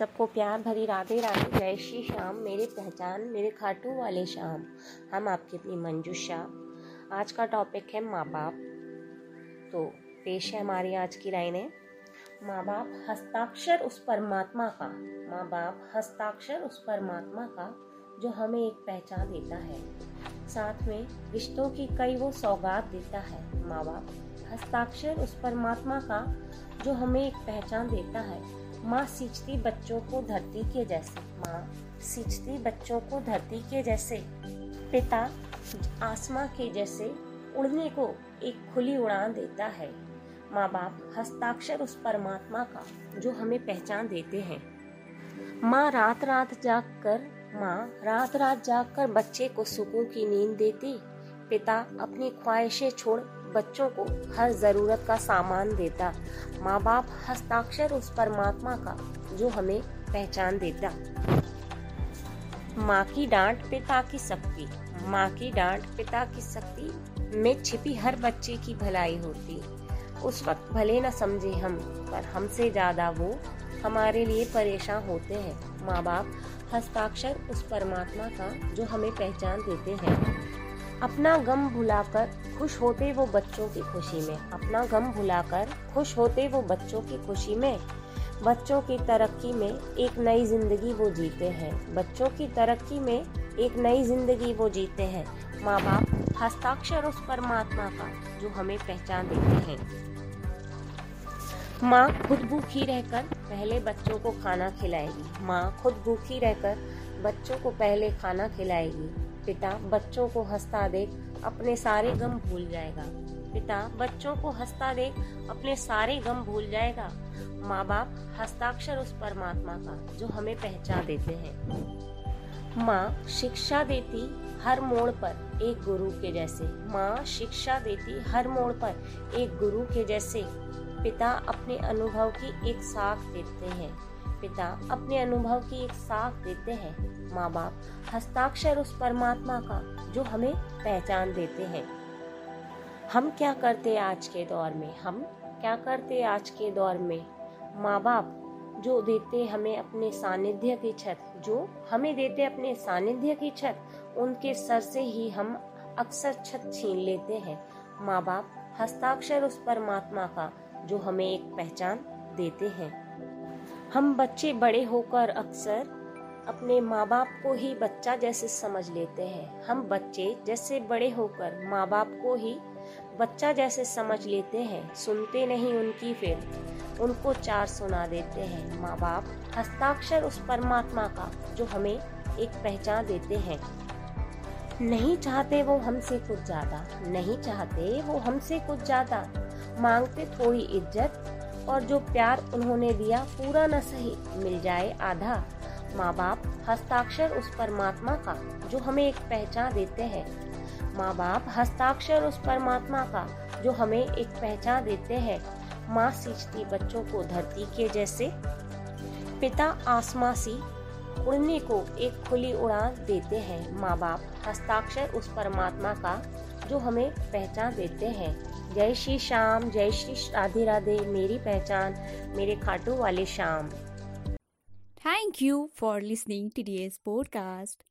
सबको प्यार भरी राधे राधे, जय श्री श्याम। मेरे पहचान, मेरे खाटू वाले शाम हम आपकी अपनी मंजूषा आज का टॉपिक है माँ बाप। तो पेश है हमारी आज की लाइनें। माँ बाप हस्ताक्षर उस परमात्मा का। माँ बाप हस्ताक्षर उस परमात्मा का, जो हमें एक पहचान देता है। साथ में रिश्तों की कई वो सौगात देता है। माँ बाप हस्ताक्षर उस परमात्मा का जो हमें एक पहचान देता है, माँ सींचती बच्चों को धरती के जैसे। माँ सींचती बच्चों को धरती के जैसे। पिता आसमां के जैसे उड़ने को एक खुली उड़ान देता है। माँ बाप हस्ताक्षर उस परमात्मा का, जो हमें पहचान देते हैं। माँ रात रात जाग कर माँ रात रात जाग कर बच्चे को सुकून की नींद देती। पिता अपनी ख्वाहिशें छोड़ बच्चों को हर ज़रूरत का सामान देता। माँ बाप हस्ताक्षर उस परमात्मा का, जो हमें पहचान देता। माँ की डांट पिता की शक्ति माँ की डांट पिता की शक्ति में छिपी हर बच्चे की भलाई होती। उस वक्त भले न समझे हम, पर हमसे ज़्यादा वो हमारे लिए परेशान होते हैं। माँ बाप हस्ताक्षर उस परमात्मा का, जो हमें पहचान देते हैं। अपना गम भुलाकर खुश होते वो बच्चों की खुशी में। अपना गम भुलाकर खुश होते वो बच्चों की खुशी में। बच्चों की तरक्की में एक नई ज़िंदगी वो जीते हैं। बच्चों की तरक्की में एक नई ज़िंदगी वो जीते हैं। माँ बाप हस्ताक्षर उस परमात्मा का, जो हमें पहचान देते हैं। माँ खुद भूखी रहकर पहले बच्चों को खाना खिलाएगी। माँ खुद भूखी रहकर बच्चों को पहले खाना खिलाएगी। पिता बच्चों को हंसता देख अपने सारे गम भूल जाएगा। पिता बच्चों को हंसता देख अपने सारे गम भूल जाएगा। माँ बाप हस्ताक्षर उस परमात्मा का, जो हमें पहचान देते हैं। माँ शिक्षा देती हर मोड़ पर एक गुरु के जैसे। माँ शिक्षा देती हर मोड़ पर एक गुरु के जैसे। पिता अपने अनुभव की एक साख देते हैं। पिता अपने अनुभव की एक साख देते हैं। माँ बाप हस्ताक्षर उस परमात्मा का, जो हमें पहचान देते हैं। हम क्या करते आज के दौर में? हम क्या करते आज के दौर में? माँ बाप जो देते हमें अपने सानिध्य की छत, जो हमें देते अपने सानिध्य की छत, उनके सर से ही हम अक्सर छत छीन लेते हैं। माँ बाप हस्ताक्षर उस परमात्मा का, जो हमें एक पहचान देते हैं। हम बच्चे बड़े होकर अक्सर अपने माँ बाप को ही बच्चा जैसे समझ लेते हैं। हम बच्चे जैसे बड़े होकर माँ बाप को ही बच्चा जैसे समझ लेते हैं। सुनते नहीं उनकी फिर, उनको चार सुना देते हैं। माँ बाप हस्ताक्षर उस परमात्मा का, जो हमें एक पहचान देते हैं। नहीं चाहते वो हमसे कुछ ज़्यादा, नहीं चाहते वो हमसे कुछ ज़्यादा। मांगते थोड़ी इज़्ज़त और जो प्यार उन्होंने दिया पूरा न सही, मिल जाए आधा। माँ बाप हस्ताक्षर उस परमात्मा का, जो हमें एक पहचान देते हैं। माँ बाप हस्ताक्षर उस परमात्मा का, जो हमें एक पहचान देते हैं। माँ सींचती बच्चों को धरती के जैसे। पिता आसमां सी उड़ने को एक खुली उड़ान देते हैं। माँ बाप हस्ताक्षर उस परमात्मा का जो हमें पहचान देते हैं। जय श्री श्याम, जय श्री राधे राधे, मेरी पहचान, मेरे खाटू वाले Shyam. Thank you for listening to podcast